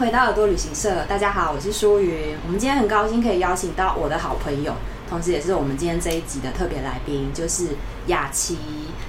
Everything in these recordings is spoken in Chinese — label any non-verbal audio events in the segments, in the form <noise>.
回到耳朵旅行社，大家好，我是舒云。我们今天很高兴可以邀请到我的好朋友，同时也是我们今天这一集的特别来宾，就是雅琪。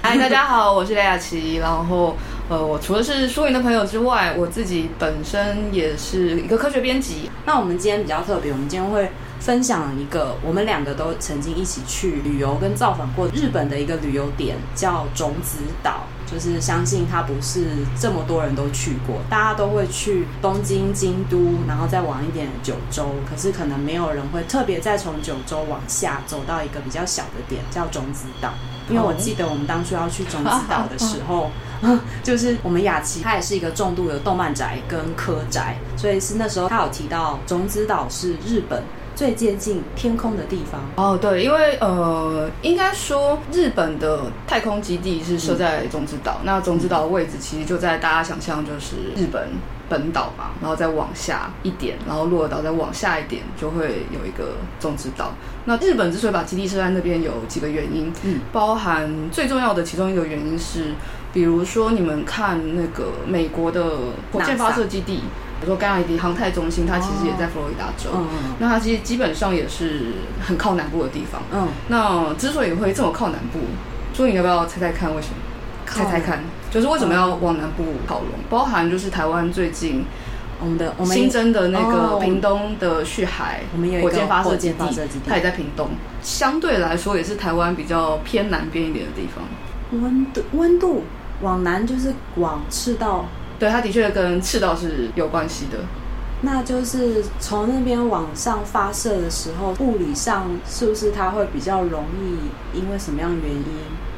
嗨，大家好，我是雷雅琪。然后，呃，我除了是舒云的朋友之外，我自己本身也是一个科学编辑。那我们今天比较特别，我们今天会分享一个我们两个都曾经一起去旅游跟造访过日本的一个旅游点，叫种子岛。就是相信它不是这么多人都去过，大家都会去东京、京都，然后再往一点九州，可是可能没有人会特别再从九州往下走到一个比较小的点，叫种子岛。因为我记得我们当初要去种子岛的时候，<laughs> 就是我们雅琪，他也是一个重度的动漫宅跟科宅，所以是那时候他有提到种子岛是日本。最接近天空的地方哦，对，因为呃，应该说日本的太空基地是设在种子岛，那种子岛的位置其实就在大家想象就是日本本岛嘛，然后再往下一点，然后鹿儿岛再往下一点，就会有一个种子岛。那日本之所以把基地设在那边，有几个原因，嗯，包含最重要的其中一个原因是，比如说你们看那个美国的火箭发射基地。比如说甘乃迪航太中心，它其实也在佛罗里达州。嗯嗯。那它其实基本上也是很靠南部的地方。嗯。那之所以会这么靠南部，所以你要不要猜猜看为什么？猜猜看，就是为什么要往南部靠拢？包含就是台湾最近我们的新增的那个屏东的旭海，我们有火箭发射基地，它也在屏东，相对来说也是台湾比较偏南边一点的地方。温度温度往南就是往赤道。对，它的确跟赤道是有关系的。那就是从那边往上发射的时候，物理上是不是它会比较容易？因为什么样原因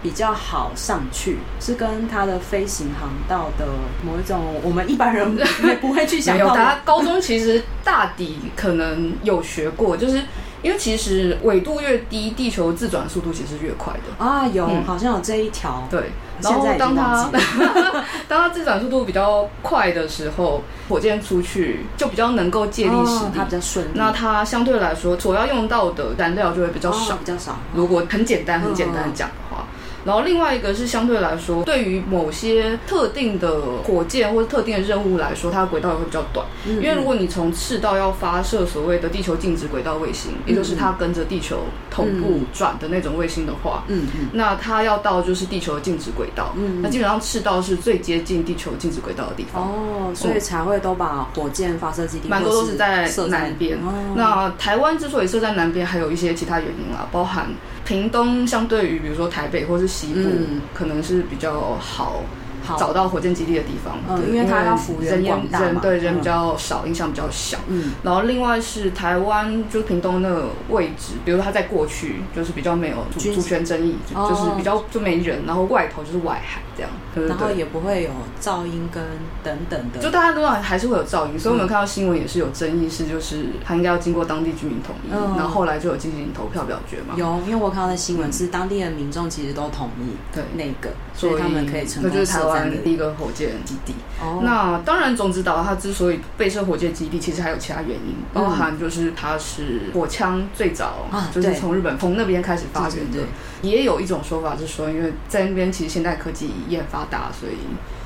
比较好上去？是跟它的飞行航道的某一种我们一般人 <laughs> 也不会去想到。有，大家高中其实大抵可能有学过，就是。因为其实纬度越低，地球自转速度其实是越快的啊。有，嗯、好像有这一条。对，然后当它 <laughs> 当它自转速度比较快的时候，火箭出去就比较能够借力使力，它比较顺。那它相对来说所要用到的燃料就会比较少，哦、比较少。如果很简单、很简单的讲。然后另外一个是相对来说，对于某些特定的火箭或者特定的任务来说，它的轨道也会比较短。因为如果你从赤道要发射所谓的地球静止轨道卫星，也就是它跟着地球同步转的那种卫星的话，嗯嗯，那它要到就是地球的静止轨道。那基本上赤道是最接近地球静止轨道的地方。哦，所以才会都把火箭发射基地蛮多都是在南边。哦，那台湾之所以设在南边，还有一些其他原因啦，包含。屏东相对于比如说台北或是西部，嗯、可能是比较好。找到火箭基地的地方，嗯，因为它要幅员广大嘛，对，人比较少，影响比较小。嗯，然后另外是台湾，就是屏东那个位置，比如说它在过去就是比较没有主权争议，就是比较就没人，然后外头就是外海这样，然后也不会有噪音跟等等的，就大家都还是会有噪音，所以我们看到新闻也是有争议，是就是它应该要经过当地居民同意，然后后来就有进行投票表决嘛。有，因为我看到的新闻是当地的民众其实都同意，对。那个，所以他们可以成功设。第一个火箭基地。哦，那当然，种子岛它之所以被设火箭基地，其实还有其他原因，包含就是它是火枪最早就是从日本从那边开始发源的。也有一种说法是说，因为在那边其实现代科技也很发达，所以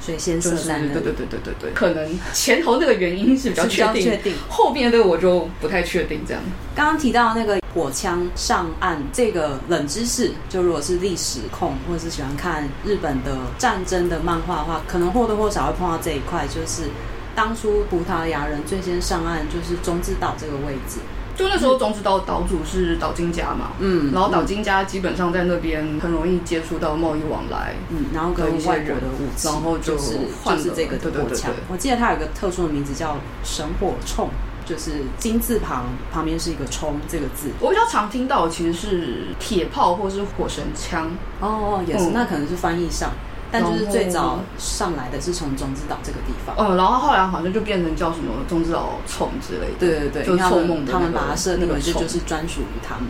所以先设在那。对对对对对对，可能前头那个原因是比较确定，确定后面这个我就不太确定。这样，刚刚提到那个。火枪上岸这个冷知识，就如果是历史控或者是喜欢看日本的战争的漫画的话，可能或多或少会碰到这一块，就是当初葡萄牙人最先上岸就是中之岛这个位置。就那时候中之岛岛主是岛津家嘛，嗯，然后岛津家基本上在那边很容易接触到贸易往来，嗯，然后跟外国的武器，然后就是换是这个火枪。我记得它有一个特殊的名字叫神火镍。就是金字旁旁边是一个“冲”这个字，我比较常听到其实是铁炮或是火神枪。哦，也是，嗯、那可能是翻译上，但就是最早上来的是从种子岛这个地方，嗯，然后后来好像就变成叫什么种子岛冲之类的，对对对，就他们他们把它设定为这就是专属于他们，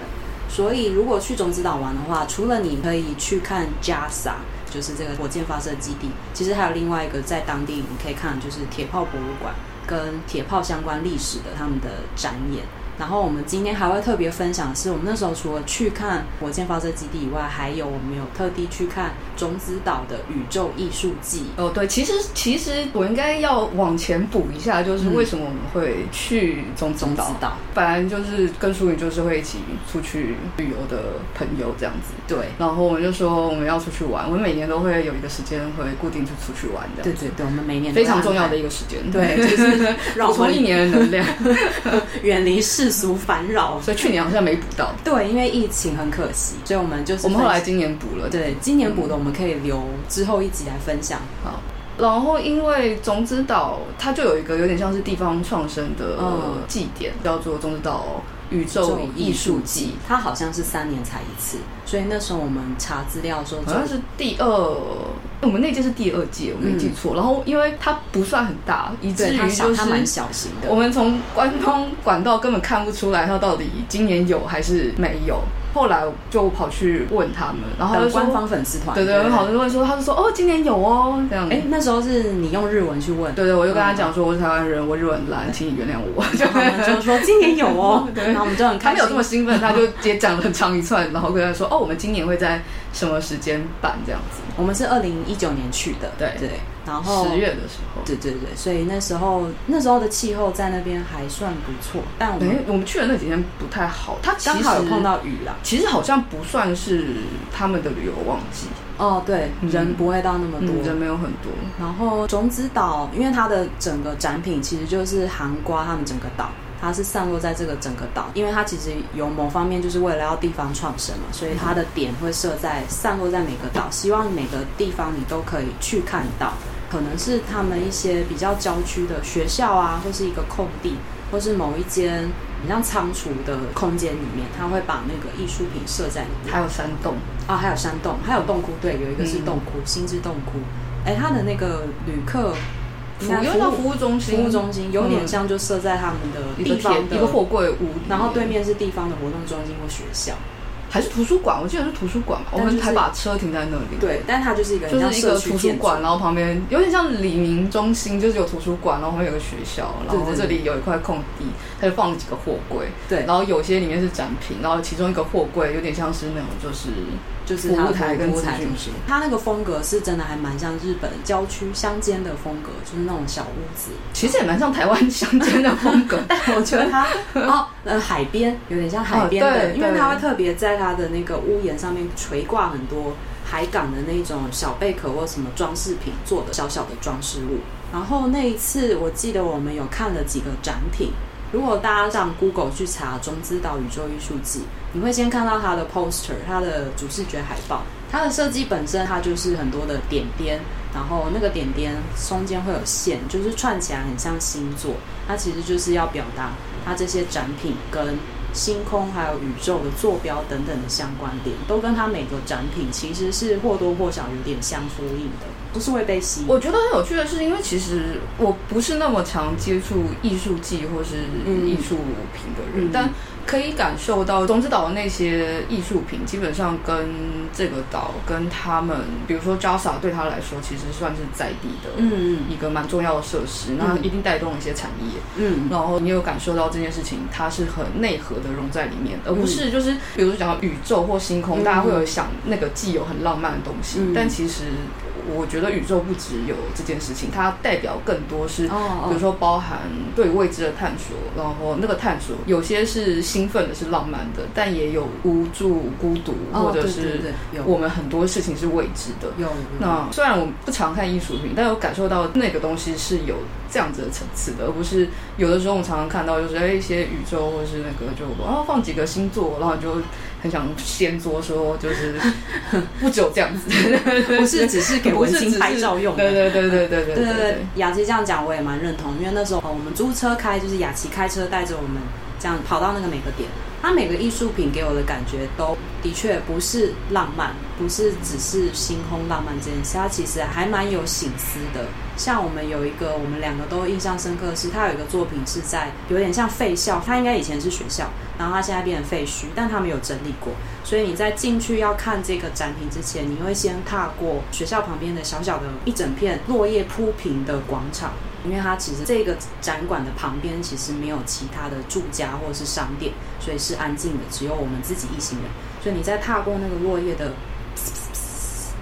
所以如果去种子岛玩的话，除了你可以去看 JAXA，就是这个火箭发射基地，其实还有另外一个在当地你可以看就是铁炮博物馆。跟铁炮相关历史的他们的展演，然后我们今天还会特别分享的是，我们那时候除了去看火箭发射基地以外，还有我们有特地去看种子岛的宇宙艺术季。哦，对，其实其实我应该要往前补一下，就是为什么我们会去种子岛？嗯、本来就是跟淑云就是会一起出去旅游的朋友这样子。对，然后我们就说我们要出去玩，我们每年都会有一个时间会固定去出去玩的。对对对，我们每年非常重要的一个时间。对，就是补充一年的能量，<laughs> 远离世俗烦扰。所以去年好像没补到。对，因为疫情很可惜，所以我们就是我们后来今年补了。对，今年补的我们可以留之后一集来分享。好，然后因为种子岛它就有一个有点像是地方创生的祭典，嗯、叫做种子岛宇宙艺术祭，它好像是三年才一次，所以那时候我们查资料的时候，好像是第二，我们那届是第二届，我没记错。嗯、然后因为它不算很大，以至于就是它蛮小型的，我们从官方管道根本看不出来它到底今年有还是没有。后来就跑去问他们，然后官方粉丝团，对对，好多人问说，他就说哦，今年有哦，这样。哎，那时候是你用日文去问，对对，我就跟他讲说，我是台湾人，我日文烂，请你原谅我。就 <laughs> 他们就说 <laughs> 今年有哦，然后我们就很开心，他没有这么兴奋，他就直接讲了很长一串，然后跟他说哦，我们今年会在什么时间办这样子。我们是二零一九年去的，对对。然后十月的时候，对对对，所以那时候那时候的气候在那边还算不错，但我们我们去的那几天不太好，它刚好有碰到雨了。其实好像不算是他们的旅游旺季哦，对，人不会到那么多，人没有很多。然后种子岛，因为它的整个展品其实就是韩瓜他们整个岛，它是散落在这个整个岛，因为它其实有某方面就是为了要地方创生嘛，所以它的点会设在散落在每个岛，希望每个地方你都可以去看到。可能是他们一些比较郊区的学校啊，或是一个空地，或是某一间你像仓储的空间里面，他会把那个艺术品设在里面。还有山洞啊，还有山洞，还有洞窟。对，有一个是洞窟，心之洞窟。哎，他的那个旅客服务服务中心，服务中心有点像就设在他们的地方的一个货柜屋，然后对面是地方的活动中心或学校。还是图书馆，我记得是图书馆，我们还把车停在那里。对，但它就是一个就是一个图书馆，然后旁边有点像李明中心，就是有图书馆，然后旁边有个学校，然后这里有一块空地，它就放了几个货柜。对，然后有些里面是展品，然后其中一个货柜有点像是那种就是。就是服务台跟服务台中心，它那个风格是真的还蛮像日本郊区乡间的风格，就是那种小屋子，其实也蛮像台湾乡间的风格。<laughs> 但我觉得它 <laughs> 哦，呃，海边有点像海边的，因为它会特别在它的那个屋檐上面垂挂很多海港的那种小贝壳或什么装饰品做的小小的装饰物。然后那一次我记得我们有看了几个展品。如果大家上 Google 去查种子岛宇宙艺术季，你会先看到它的 poster，它的主视觉海报。它的设计本身，它就是很多的点点，然后那个点点中间会有线，就是串起来很像星座。它其实就是要表达它这些展品跟星空还有宇宙的坐标等等的相关点，都跟它每个展品其实是或多或少有点相呼应的。不是会被吸引。我觉得很有趣的是，因为其实我不是那么常接触艺术季或是艺术品的人，嗯、但可以感受到种子岛的那些艺术品，基本上跟这个岛跟他们，比如说 JASA 对他来说，其实算是在地的，嗯一个蛮重要的设施，那、嗯、一定带动一些产业，嗯，然后你有感受到这件事情，它是很内核的融在里面，而不是就是比如说讲到宇宙或星空，嗯、大家会有想那个既有很浪漫的东西，嗯、但其实。我觉得宇宙不只有这件事情，它代表更多是，比如说包含对未知的探索，然后那个探索有些是兴奋的，是浪漫的，但也有无助、孤独，或者是我们很多事情是未知的。有。那虽然我不常看艺术品，但我感受到那个东西是有这样子的层次的，而不是有的时候我们常常看到就是哎一些宇宙或者是那个就然后放几个星座，然后就。很想掀桌说，就是 <laughs> 不只有这样子，<laughs> 不是只是给文青拍照用的。对对对对对对对对。雅琪这样讲我也蛮认同，因为那时候我们租车开，就是雅琪开车带着我们这样跑到那个每个点，他每个艺术品给我的感觉都的确不是浪漫，不是只是星空浪漫这件事，它其实还蛮有醒思的。像我们有一个，我们两个都印象深刻的是，他有一个作品是在有点像废校，他应该以前是学校，然后他现在变成废墟，但他没有整理过，所以你在进去要看这个展品之前，你会先踏过学校旁边的小小的一整片落叶铺平的广场，因为它其实这个展馆的旁边其实没有其他的住家或者是商店，所以是安静的，只有我们自己一行人，所以你在踏过那个落叶的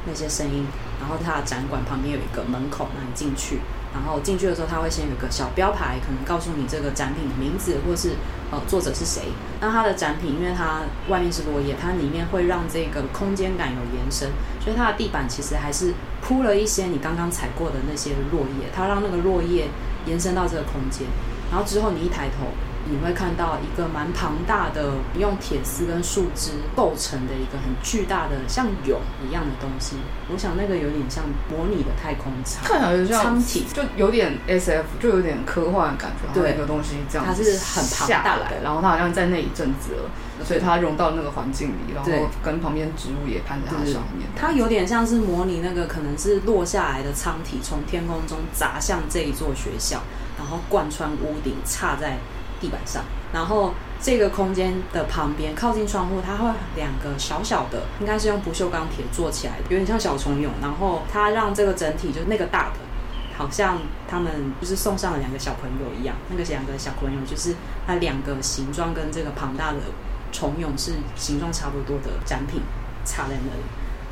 那些声音。然后它的展馆旁边有一个门口，那你进去。然后进去的时候，它会先有个小标牌，可能告诉你这个展品的名字，或是呃作者是谁。那它的展品，因为它外面是落叶，它里面会让这个空间感有延伸，所以它的地板其实还是铺了一些你刚刚踩过的那些落叶，它让那个落叶延伸到这个空间。然后之后你一抬头。你会看到一个蛮庞大的，用铁丝跟树枝构成的一个很巨大的像蛹一样的东西。我想那个有点像模拟的太空舱，看起来就像舱体，就有点 SF，就有点科幻的感觉。对，一个东西这样，它是很庞大的，然后它好像在那一阵子了，所以它融到那个环境里，然后跟旁边植物也攀在它上面。它有点像是模拟那个可能是落下来的舱体，从天空中砸向这一座学校，然后贯穿屋顶，插在。地板上，然后这个空间的旁边靠近窗户，它会两个小小的，应该是用不锈钢铁做起来的，有点像小虫蛹。然后它让这个整体就是那个大的，好像他们就是送上了两个小朋友一样。那个两个小朋友就是它两个形状跟这个庞大的虫蛹是形状差不多的展品插在那里。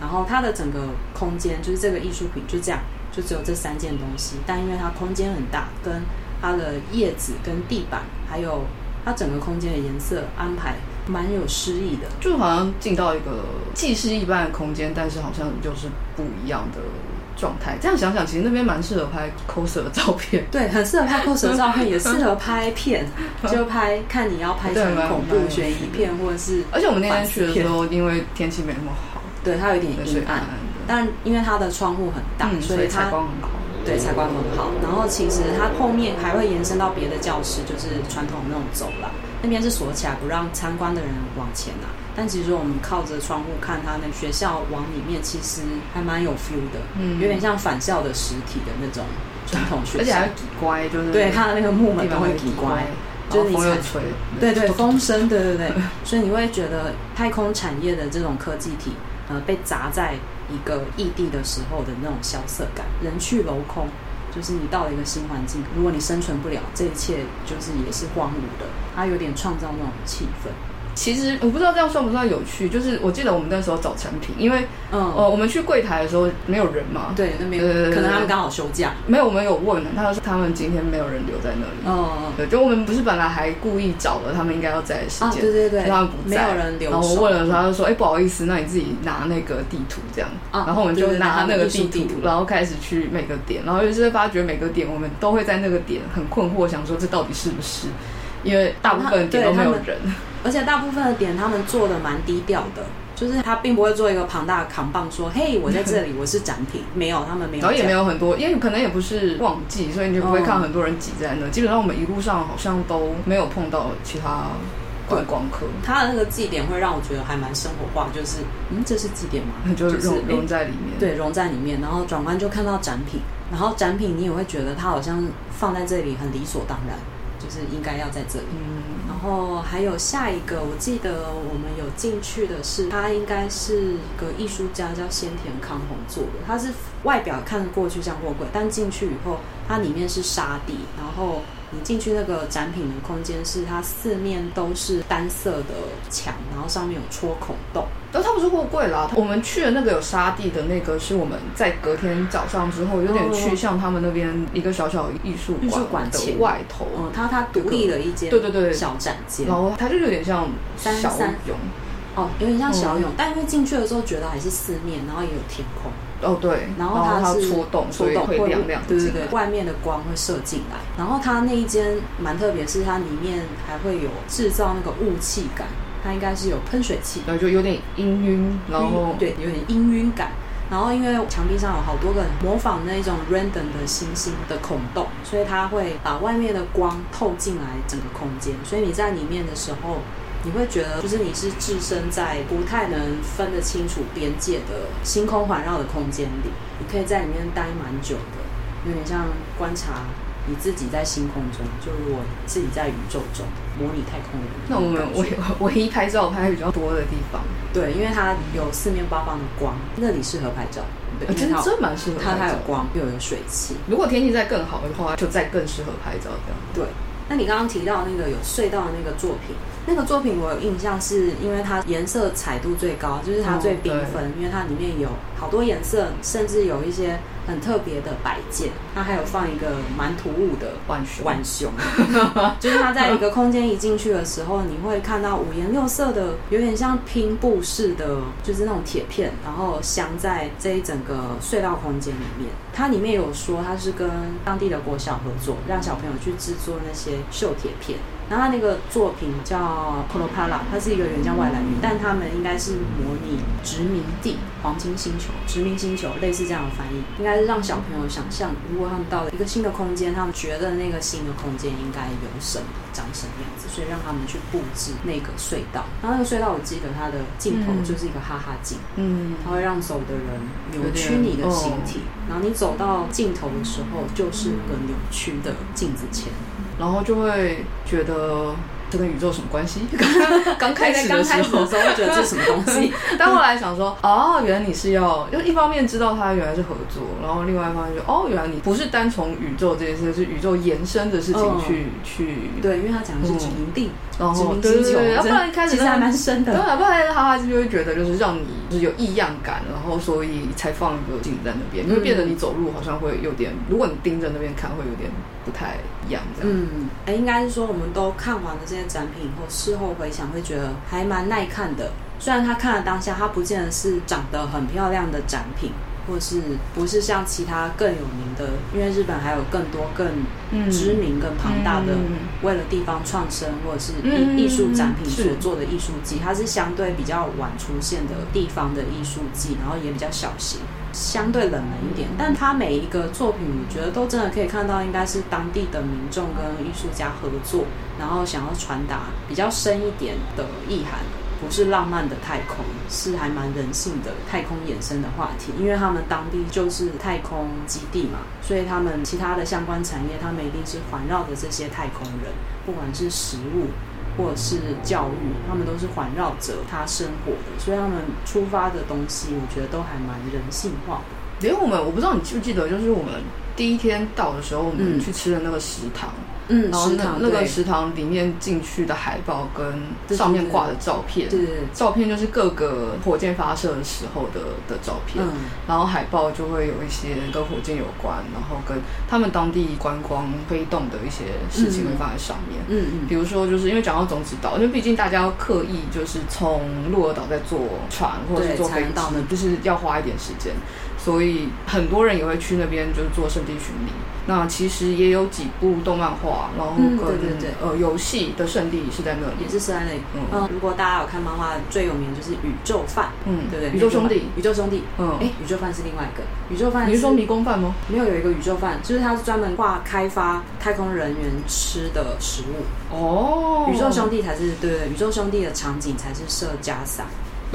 然后它的整个空间就是这个艺术品就这样，就只有这三件东西，但因为它空间很大，跟它的叶子跟地板，还有它整个空间的颜色安排，蛮有诗意的，就好像进到一个既是一般的空间，但是好像就是不一样的状态。这样想想，其实那边蛮适合拍 coser 的照片，<laughs> 对，很适合拍 coser 的照片，也适合拍片，<laughs> 就拍看你要拍什么恐怖悬疑片，或者是。而且我们那天去的时候，因为天气没那么好，对，它有点阴暗，但因为它的窗户很大，嗯、所以采光很好。对，采光很好。然后其实它后面还会延伸到别的教室，就是传统那种走廊，那边是锁起来不让参观的人往前啊。但其实我们靠着窗户看它那学校往里面，其实还蛮有 feel 的，嗯，有点像返校的实体的那种传统学校，而且还会乖，就是对它的那个木门都会乖，就是你才吹，对对，风声，对对对，所以你会觉得太空产业的这种科技体，呃，被砸在。一个异地的时候的那种萧瑟感，人去楼空，就是你到了一个新环境，如果你生存不了，这一切就是也是荒芜的，它有点创造那种气氛。其实我不知道这样算不算有趣，就是我记得我们那时候找产品，因为嗯。呃我们去柜台的时候没有人嘛，对，那边可能他们刚好休假，没有，我们有问，他说他们今天没有人留在那里，哦，对，就我们不是本来还故意找了他们应该要在的时间，对对对，他们不在，没有人留，然后我问了他，就说哎不好意思，那你自己拿那个地图？这样，然后我们就拿那个地图，然后开始去每个点，然后就是发觉每个点我们都会在那个点很困惑，想说这到底是不是？因为大部分点都没有人。而且大部分的点他们做的蛮低调的，就是他并不会做一个庞大的扛棒说：“嘿，我在这里，<laughs> 我是展品。”没有，他们没有。然后也没有很多，因为可能也不是旺季，所以你就不会看很多人挤在那。基本上我们一路上好像都没有碰到其他观光客。他的那个祭点会让我觉得还蛮生活化，就是嗯，这是祭点吗？<laughs> 就是融融在里面，对，融在里面。然后转弯就看到展品，然后展品你也会觉得它好像放在这里很理所当然。就是应该要在这里，嗯，然后还有下一个，我记得我们有进去的是，他应该是个艺术家，叫先田康弘做的。他是外表看过去像货柜，但进去以后，它里面是沙地，然后。你进去那个展品的空间，是它四面都是单色的墙，然后上面有戳孔洞。但它不是货柜啦，我们去的那个有沙地的那个，是我们在隔天早上之后有点去向他们那边一个小小艺术艺术馆的外头。嗯，它它独立了一间对对对小展间，然后它就有点像小泳哦，有点像小蛹，但因为进去的时候觉得还是四面，然后也有天空。哦，对，然后它是戳洞，所以会亮亮，对对对，外面的光会射进来。然后它那一间蛮特别，是它里面还会有制造那个雾气感，它应该是有喷水器，然后就有点氤氲，然后对，有点氤氲感。然后因为墙壁上有好多个模仿那种 random 的星星的孔洞，所以它会把外面的光透进来整个空间，所以你在里面的时候。你会觉得，就是你是置身在不太能分得清楚边界的星空环绕的空间里，你可以在里面待蛮久的。有点像观察你自己在星空中，就如果自己在宇宙中模拟太空人。那我们唯唯一拍照拍比较多的地方，对，因为它有四面八方的光，那里适合拍照。对，其实真蛮适合拍照。它还有光又有水汽，如果天气再更好的话，就再更适合拍照这样。对。那你刚刚提到那个有隧道的那个作品，那个作品我有印象，是因为它颜色彩度最高，就是它最缤纷，因为它里面有好多颜色，甚至有一些很特别的摆件。它还有放一个蛮突兀的浣熊，浣熊，<laughs> 就是它在一个空间一进去的时候，你会看到五颜六色的，有点像拼布式的，就是那种铁片，然后镶在这一整个隧道空间里面。它里面有说，它是跟当地的国小合作，让小朋友去制作那些锈铁片。然后他那个作品叫 Kolopala，它是一个原将外来语，但他们应该是模拟殖民地、黄金星球、殖民星球，类似这样的翻译，应该是让小朋友想象，如果他们到了一个新的空间，他们觉得那个新的空间应该有什么，长什么样子，所以让他们去布置那个隧道。然后那个隧道，我记得它的镜头就是一个哈哈镜，嗯，它会让走的人扭曲你的形体，然后你走到尽头的时候，就是个扭曲的镜子前。然后就会觉得这跟宇宙什么关系？<laughs> 刚开始的时候，会觉得这是什么东西，<laughs> 但后来想说，哦，原来你是要，就一方面知道它原来是合作，然后另外一方面就，哦，原来你不是单从宇宙这件事，是宇宙延伸的事情去、嗯、去。对，因为他讲的是殖民地，然后对对对，要不然一开始其实还蛮深的，对，要不然哈哈就会觉得就是让你就是有异样感，然后所以才放一个镜子在那边，因为变得你走路好像会有点，如果你盯着那边看，会有点。不太一样，嗯，哎，应该是说，我们都看完了这些展品以后，事后回想会觉得还蛮耐看的。虽然他看了当下，他不见得是长得很漂亮的展品，或是不是像其他更有名的，因为日本还有更多更知名、更庞大的为了地方创生或者是艺艺术展品所做的艺术季，它是相对比较晚出现的地方的艺术季，然后也比较小型。相对冷门一点，但他每一个作品，我觉得都真的可以看到，应该是当地的民众跟艺术家合作，然后想要传达比较深一点的意涵，不是浪漫的太空，是还蛮人性的太空衍生的话题。因为他们当地就是太空基地嘛，所以他们其他的相关产业，他们一定是环绕着这些太空人，不管是食物。或者是教育，他们都是环绕着他生活的，所以他们出发的东西，我觉得都还蛮人性化的。连我们，我不知道你记不记得，就是我们第一天到的时候，我们去吃的那个食堂。嗯，然后那那个食堂里面进去的海报跟上面挂的照片，对，照片就是各个火箭发射的时候的的照片，嗯，然后海报就会有一些跟火箭有关，然后跟他们当地观光推动的一些事情会放在上面，嗯嗯，比如说就是因为讲到种子岛，因为毕竟大家要刻意就是从鹿儿岛在坐船或者是坐飞机，就是要花一点时间。所以很多人也会去那边，就是做圣地巡礼。那其实也有几部动漫画，然后跟、嗯、对对对呃游戏的圣地是在那里，也是在那里。嗯，嗯如果大家有看漫画，最有名的就是宇宙饭，嗯，对不对？宇宙兄弟，宇宙兄弟。嗯，哎，宇宙饭是另外一个宇宙饭。你是说迷宫饭吗？没有，有一个宇宙饭，就是它是专门画开发太空人员吃的食物。哦，宇宙兄弟才是对对，宇宙兄弟的场景才是设加萨。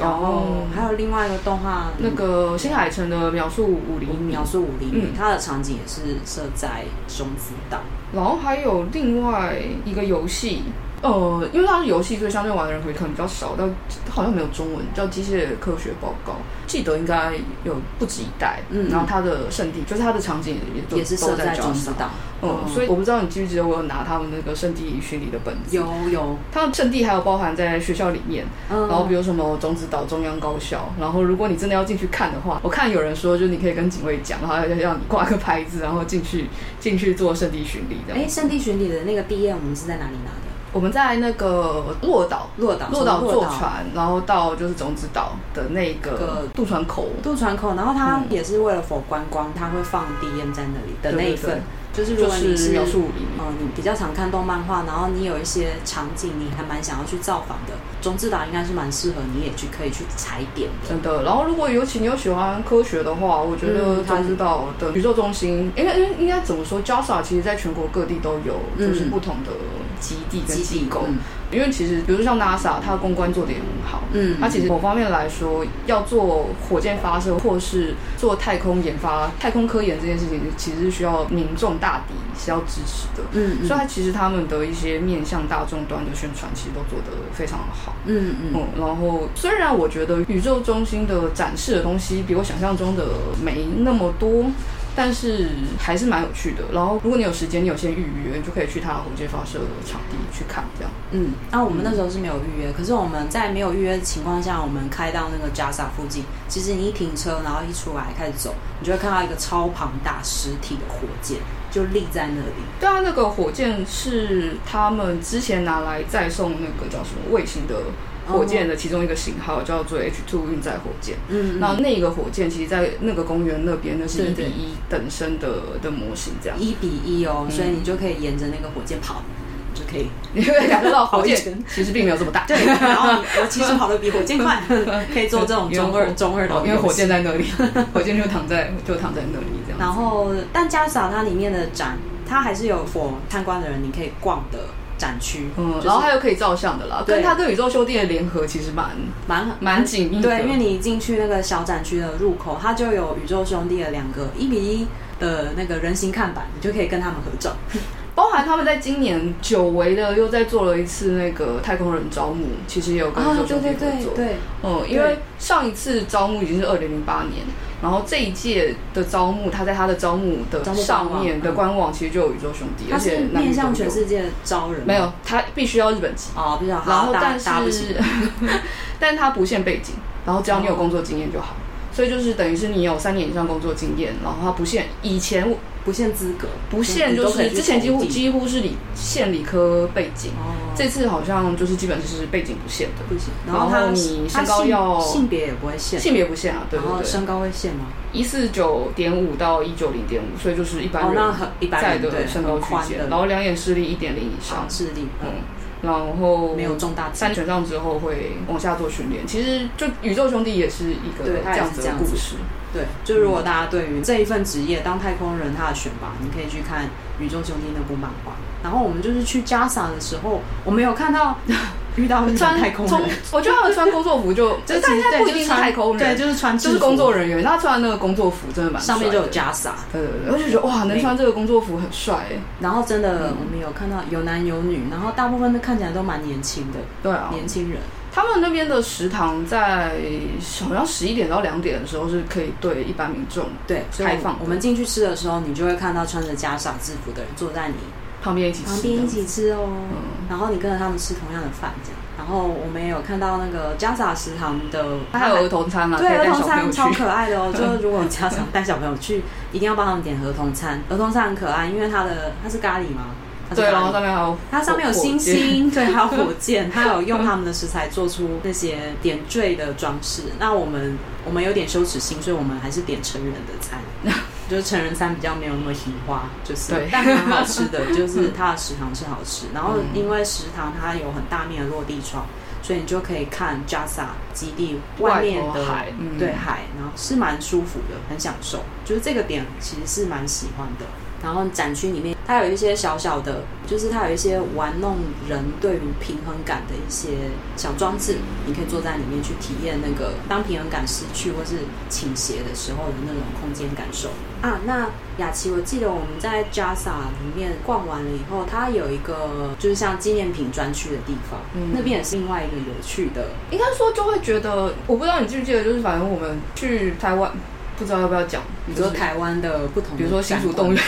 然后还有另外一个动画，那个新海诚的秒速五厘米，秒速五厘米，它的场景也是设在种子岛。然后还有另外一个游戏，呃，因为它是游戏，所以相对玩的人可能比较少，但好像没有中文，叫《机械科学报告》。记得应该有不止一代，嗯，然后它的圣地就是它的场景也也是设在中子岛，嗯，所以我不知道你记不记得我有拿他们那个圣地巡礼的本子，有有，他们圣地还有包含在学校里面，嗯，然后比如什么种子岛中央高校，然后如果你真的要进去看的话，我看有人说就是你可以跟警卫讲，然后要让你挂个牌子，然后进去进去做圣地巡礼的。哎，圣地巡礼的那个毕业我们是在哪里拿的？我们在那个洛岛，洛岛，洛岛坐船，然后到就是种子岛的那个渡船口，渡船口，然后它也是为了 for 观光，它会放 DM 在那里的那一份，就是如果你是描述里嗯，你比较常看动漫画，然后你有一些场景你还蛮想要去造访的，中之岛应该是蛮适合你也去可以去踩点的。真的，然后如果尤其你有喜欢科学的话，我觉得中之岛的宇宙中心，应该应应该怎么说？JAXA 其实在全国各地都有，就是不同的基地跟机构。因为其实，比如像 NASA，它的公关做的也很好。嗯，它其实某方面来说，要做火箭发射或是做太空研发、太空科研这件事情，其实是需要民众大底是要支持的。嗯，嗯，所以它其实他们的一些面向大众端的宣传，其实都做得非常的好。嗯嗯，嗯。然后，虽然我觉得宇宙中心的展示的东西比我想象中的没那么多。但是还是蛮有趣的。然后，如果你有时间，你有先预约，你就可以去他火箭发射场地去看。这样，嗯，那、啊、我们那时候是没有预约，可是我们在没有预约的情况下，我们开到那个 JASA 附近，其实你一停车，然后一出来开始走，你就会看到一个超庞大实体的火箭就立在那里。对啊，那个火箭是他们之前拿来载送那个叫什么卫星的。火箭的其中一个型号叫做 H two 运载火箭，嗯，然后那个火箭其实，在那个公园那边，那是一比一等身的的模型，这样一比一哦，所以你就可以沿着那个火箭跑，就可以，你会感觉到火箭其实并没有这么大，对，然后我其实跑的比火箭快，<laughs> 可以做这种中二 <laughs> 中二的，因为火箭在那里，火箭就躺在就躺在那里。然后，但 JAXA 它里面的展，它还是有 for 参观的人你可以逛的。展区，嗯，就是、然后还有可以照相的啦，跟它跟宇宙兄弟的联合其实蛮蛮蛮紧密的。对，因为你进去那个小展区的入口，它就有宇宙兄弟的两个一比一的那个人形看板，你就可以跟他们合照。<laughs> 包含他们在今年久违的又在做了一次那个太空人招募，其实也有跟宇宙兄弟合作。啊、对对对对，嗯，因为上一次招募已经是二零零八年。然后这一届的招募，他在他的招募的上面的官网其实就有宇宙兄弟，而且面向全世界招人。没有，他必须要日本籍哦，比较好。然后但是，但是 <laughs> 他不限背景，然后只要你有工作经验就好。所以就是等于是你有三年以上工作经验，然后他不限以前不限资格，不限就是之前几乎几乎是理限理科背景，这次好像就是基本就是背景不限的，不行。然后你身高要性别也不会限，性别不限啊，对对对。身高会限吗？一四九点五到一九零点五，所以就是一般人在的身高区间。然后两眼视力一点零以上，视力嗯。然后没有重大三权上之后会往下做训练。其实就宇宙兄弟也是一个这样子的故事。对，就如果大家对于这一份职业当太空人他的选拔，你可以去看宇宙兄弟那部漫画。然后我们就是去 JAXA 的时候，我没有看到遇到穿太空人。我觉得他们穿工作服就 <laughs> 就大家不一定是太空人，对，就是穿就是工作人员。他穿那个工作服真的蛮上面就有 JAXA，对对对，我就觉得哇，能穿这个工作服很帅。然后真的我们有看到有男有女，然后大部分都看起来都蛮年轻的，对啊，年轻人。他们那边的食堂在好像十一点到两点的时候是可以对一般民众对开放。我们进去吃的时候，你就会看到穿着 JAXA 制服的人坐在你旁边一起吃，旁边一起吃哦。嗯，然后你跟着他们吃同样的饭，这样。然后我们也有看到那个 JAXA 食堂的，还有儿童餐嘛？对，儿童餐超可爱的哦。<laughs> 就是如果家长带小朋友去，一定要帮他们点儿童餐。儿童餐很可爱，因为它的它是咖喱嘛？对，然后上面还有它上面有星星，对，还有火箭，<laughs> 它有用他们的食材做出那些点缀的装饰。那我们我们有点羞耻心，所以我们还是点成人的餐，<laughs> 就是成人餐比较没有那么喜花，就是对，但很好吃的，<laughs> 就是它的食堂是好吃。然后因为食堂它有很大面的落地窗，所以你就可以看 Jasa 基地外面的海，对海，然后是蛮舒服的，很享受。就是这个点其实是蛮喜欢的。然后展区里面，它有一些小小的，就是它有一些玩弄人对于平衡感的一些小装置，你可以坐在里面去体验那个当平衡感失去或是倾斜的时候的那种空间感受啊。那雅琪，我记得我们在 JASA 里面逛完了以后，它有一个就是像纪念品专区的地方，嗯、那边也是另外一个有趣的。应该说就会觉得，我不知道你记不记得，就是反正我们去台湾。不知道要不要讲？比如说台湾的不同，比如说新竹动物园，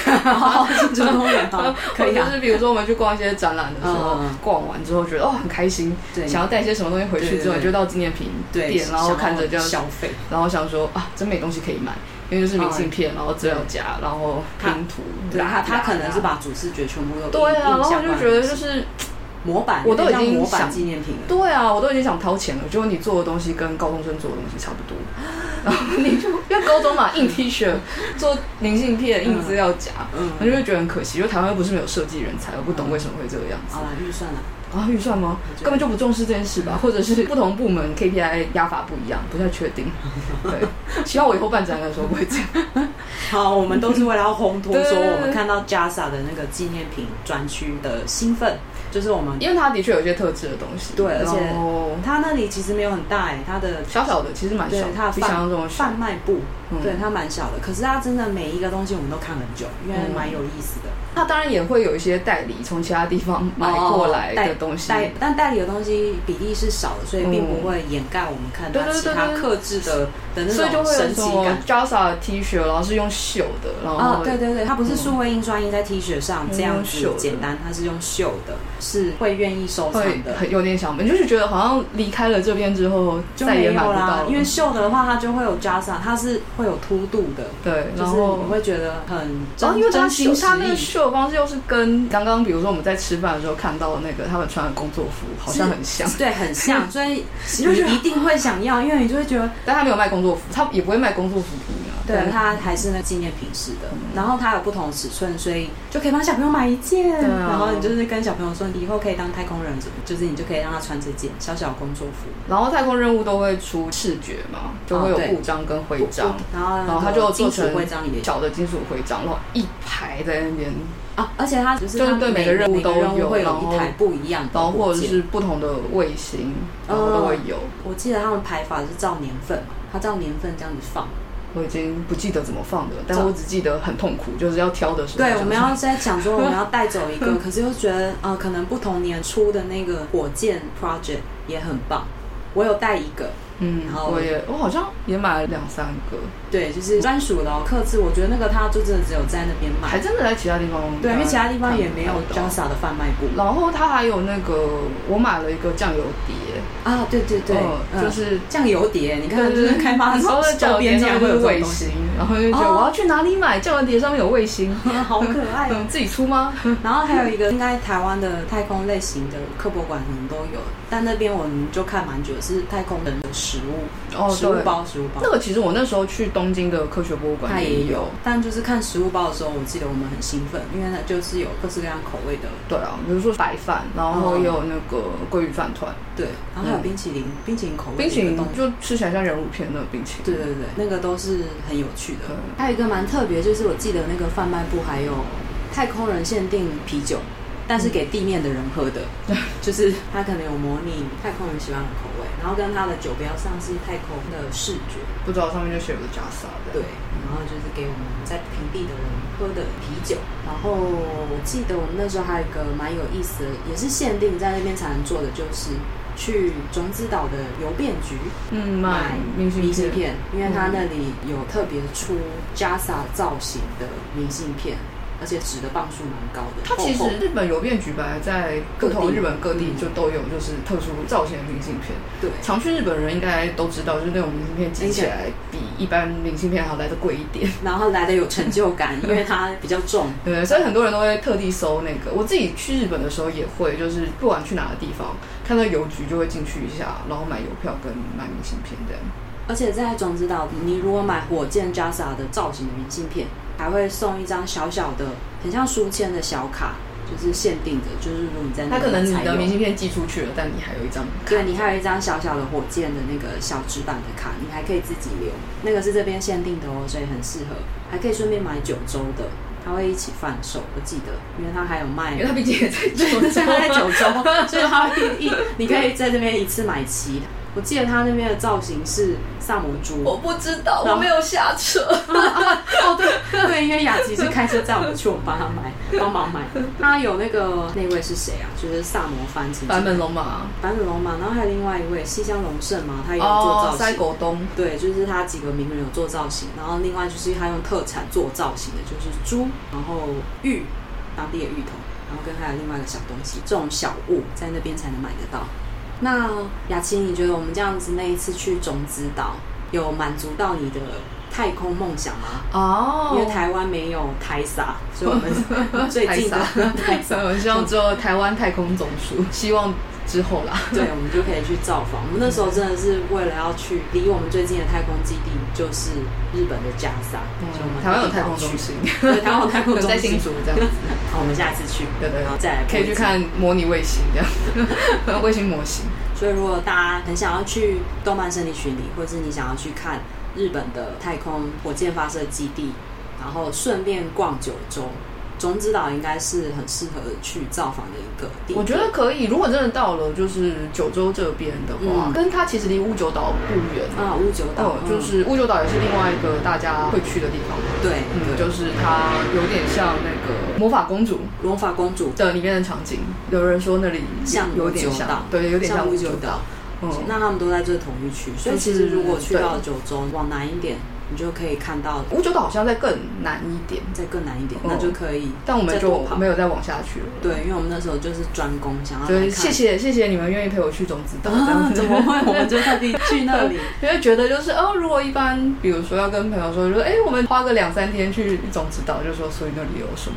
新竹动物园，<laughs> 可以啊。就是比如说我们去逛一些展览的时候，逛完之后觉得哦很开心，想要带一些什么东西回去之后，就到纪念品店，然后看着这样消费，然后想说啊，真没东西可以买，因为就是明信片，然后资料夹，然后拼图。对，他他可能是把主视觉全部都对啊，然后就觉得就是模板，我都已经模板想纪念品了。对啊，我都已经想掏钱了，结果你做的东西跟高中生做的东西差不多，<laughs> 然后你就因为高中嘛，印 T 恤、做明信片、印资料夹，嗯，我就会觉得很可惜，因为台湾又不是没有设计人才，我不懂为什么会这个样子。好了，预算了。啊，预算吗？根本就不重视这件事吧，或者是不同部门 KPI 压法不一样，不太确定。<laughs> 对，希望我以后办展览的时候不会这样。<laughs> 好，我们都是为了要烘托说我们看到 JASA 的那个纪念品专区的兴奋，就是我们，因为它的确有一些特质的东西。对，而且它那里其实没有很大哎，它的小小的其实蛮小，它的贩贩卖部，嗯、对，它蛮小的，可是它真的每一个东西我们都看很久，因为蛮有意思的。它当然也会有一些代理从其他地方买过来的东西，哦、代但代理的东西比例是少的，所以并不会掩盖我们看到其他克制的的那种神奇感。JASA 的 T 恤，然后是用绣的，然后啊、哦，对对对，它不是数位印刷印在 T 恤上这样子简单，它是用绣的，是会愿意收藏的，很有点想，你就是觉得好像离开了这边之后就再也买不到了，因为绣的话它就会有 JASA，它是会有凸度的，对，然后你会觉得很然后因为它绣它那个秀的方式又是跟刚刚比如说我们在吃饭的时候看到的那个他们穿的工作服好像很像，对，很像，<laughs> 所以你一定会想要，因为你就会觉得，但他没有卖工作服，他也不会卖工作服对，它还是那纪念品式的，然后它有不同的尺寸，所以就可以帮小朋友买一件，然后你就是跟小朋友说，你以后可以当太空人，就是你就可以让他穿这件小小工作服。然后太空任务都会出视觉嘛，就会有布章跟徽章，然后然后他就做成徽章里面小的金属徽章，然后一排在那边。啊，而且它就是对每个任务都有，会有一台不一样的，然后或者是不同的卫星，然后都会有。我记得他们排法是照年份嘛，他照年份这样子放。我已经不记得怎么放的，但我只记得很痛苦，就是要挑的时候。对，我们要在讲说我们要带走一个，可是又觉得呃，可能不同年出的那个火箭 project 也很棒。我有带一个，嗯，然后我也我好像也买了两三个。对，就是专属的哦，客制。我觉得那个它就真的只有在那边买，还真的在其他地方。对，因为其他地方也没有 JASA 的贩卖部。然后它还有那个，我买了一个酱油碟。啊，对对对，就是酱油碟。你看，就是开发的时候，周边这样会有卫星，然后就觉得我要去哪里买酱油碟？上面有卫星，<laughs> 好可爱。<laughs> 自己出吗？<laughs> 然后还有一个，应该台湾的太空类型的科博馆可能都有，但那边我们就看蛮久，是太空人的食物哦，食物包，食物包。那个其实我那时候去东京的科学博物馆，它也有。但就是看食物包的时候，我记得我们很兴奋，因为它就是有各式各样口味的。对啊，比如说白饭，然后也有那个鲑鱼饭团，对，然后还有冰淇淋，冰淇淋口味，冰淇淋就吃起来像人乳片那个冰淇淋。对对对，那个都是很有趣的。还有一个蛮特别，就是我记得那个贩卖部还有太空人限定啤酒。但是给地面的人喝的，嗯、<laughs> 就是他可能有模拟太空人喜欢的口味，然后跟它的酒标上是太空的视觉，不知道上面就写个 JASA 的。对，然后就是给我们在平地的人喝的啤酒。然后我记得我们那时候还有一个蛮有意思的，也是限定在那边才能做的，就是去种子岛的邮便局，嗯，买明信片，片，因为它那里有特别出 JASA 造型的明信片。而且纸的磅数蛮高的。它其实日本邮便局本来在不同日本各地就都有，就是特殊造型的明信片。对，常去日本人应该都知道，就是那种明信片寄起来比一般明信片还要来的贵一点，然后来的有成就感，<laughs> 因为它比较重。<laughs> 对，所以很多人都会特地搜那个。我自己去日本的时候也会，就是不管去哪个地方，看到邮局就会进去一下，然后买邮票跟买明信片这样。而且在种子岛，你如果买火箭 JASA 的造型的明信片，还会送一张小小的、很像书签的小卡，就是限定的，就是如果你在那，他可能你的明信片寄出去了，但你还有一张，对，你还有一张小小的火箭的那个小纸板的卡，你还可以自己留，那个是这边限定的哦，所以很适合，还可以顺便买九州的，他会一起贩售，我记得，因为他还有卖，因为他毕竟也在 <laughs> 九州，在九州，所以他会一，你可以在这边一次买齐。我记得他那边的造型是萨摩猪，我不知道，我没有下车。<laughs> <laughs> 对，因为雅琪是开车载我们去，我帮他买，帮忙买。他有那个那位是谁啊？就是萨摩藩，版本龙马，版本龙马。然后还有另外一位西乡隆盛嘛，他也有做造型。塞果东，对，就是他几个名人有做造型。然后另外就是他用特产做造型的，就是猪，然后芋，当地的芋头，然后跟还有另外一个小东西，这种小物在那边才能买得到。那雅琪，你觉得我们这样子那一次去种子岛，有满足到你的太空梦想吗？哦，因为台湾没有台撒，所以我们 <laughs> 最近的台撒，我希望做台湾太空总署，<laughs> 希望。之后啦，对，我们就可以去造访。我们那时候真的是为了要去离我们最近的太空基地，就是日本的加萨。嗯，台湾有太空中心，对，台湾有太空中心在新竹这样子。<laughs> 好，我们下一次去，对对，然后再来可以去看模拟卫星这样，卫星模型。所以，如果大家很想要去动漫胜利巡礼，或者是你想要去看日本的太空火箭发射基地，然后顺便逛九州。种子岛应该是很适合去造访的一个地方。我觉得可以，如果真的到了就是九州这边的话，嗯、跟它其实离乌九岛不远啊。乌九岛、嗯、就是乌九岛也是另外一个大家会去的地方。对，嗯，就是它有点像那个魔法公主，魔法公主的里面的场景。有人说那里像有点像，对，有点像乌九岛。嗯，那他们都在这同一区，所以其实如果去到九州，往南一点。你就可以看到屋久岛好像再更南一点，再更南一点，那就可以。但我们就没有再往下去了。对，因为我们那时候就是专攻想要。对，谢谢谢谢你们愿意陪我去种子岛。<laughs> 怎么会？我们就特地去那里，<laughs> 因为觉得就是哦，如果一般，比如说要跟朋友说，就说哎，我们花个两三天去种子岛，就说所以那里有什么？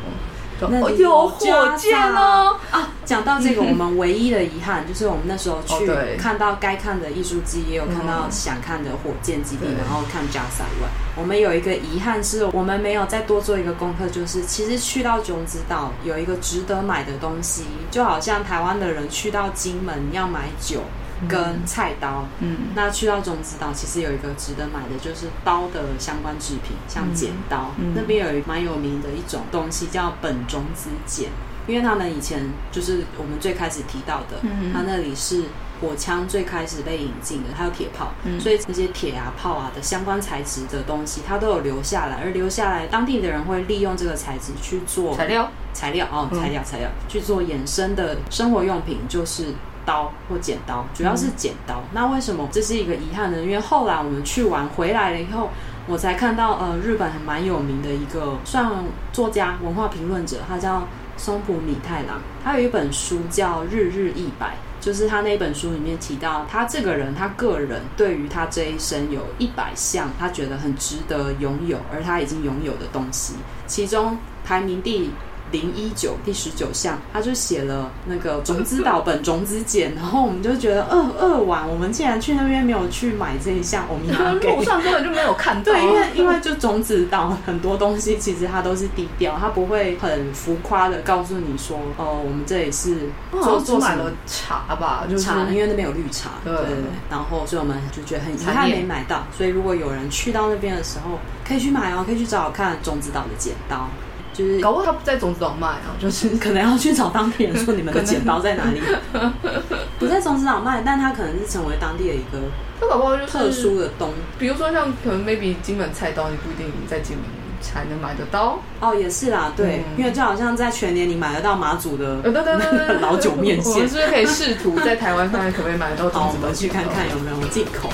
那有火箭哦！啊，讲到这个，<laughs> 我们唯一的遗憾就是我们那时候去看到该看的艺术季，也有看到想看的火箭基地，然后看 JAXA 外，我们有一个遗憾是我们没有再多做一个功课，就是其实去到种子岛有一个值得买的东西，就好像台湾的人去到金门要买酒。跟菜刀，嗯，那去到种子岛，其实有一个值得买的，就是刀的相关制品，像剪刀，那边有一蛮有名的一种东西叫本种子剪，因为他们以前就是我们最开始提到的，嗯，他那里是火枪最开始被引进的，还有铁炮，嗯，所以那些铁啊炮啊的相关材质的东西，它都有留下来，而留下来当地的人会利用这个材质去做材料，材料哦，材料材料去做衍生的生活用品，就是。刀或剪刀，主要是剪刀。嗯、那为什么这是一个遗憾呢？因为后来我们去玩回来了以后，我才看到，呃，日本还蛮有名的一个算作家、文化评论者，他叫松浦米太郎。他有一本书叫《日日一百》，就是他那本书里面提到，他这个人，他个人对于他这一生有一百项他觉得很值得拥有，而他已经拥有的东西，其中排名第。零一九第十九项，他就写了那个种子岛本种子剪，然后我们就觉得二二晚，我们竟然去那边没有去买这一项，<laughs> 我们那路上根本就没有看到。对，因为因为就种子岛很多东西其实它都是低调，它不会很浮夸的告诉你说，哦、呃，我们这里是做做买了茶吧，就是茶，因为那边有绿茶，对。然后所以我们就觉得很遗憾没买到，所以如果有人去到那边的时候，可以去买哦，可以去找找看种子岛的剪刀。就是搞不好他不在种子岛卖啊，就是 <laughs> 可能要去找当地人说你们的剪刀在哪里。<laughs> 不在种子岛卖，但他可能是成为当地的一个，他搞不好就是特殊的东，比如说像可能 maybe 金门菜刀，你不一定在金门才能买得到。哦，也是啦，对，嗯、因为就好像在全年你买得到马祖的，对对对对，老酒面线，我们是不是可以试图在台湾看看可不可以买得到种子岛？我们去看看有没有进口。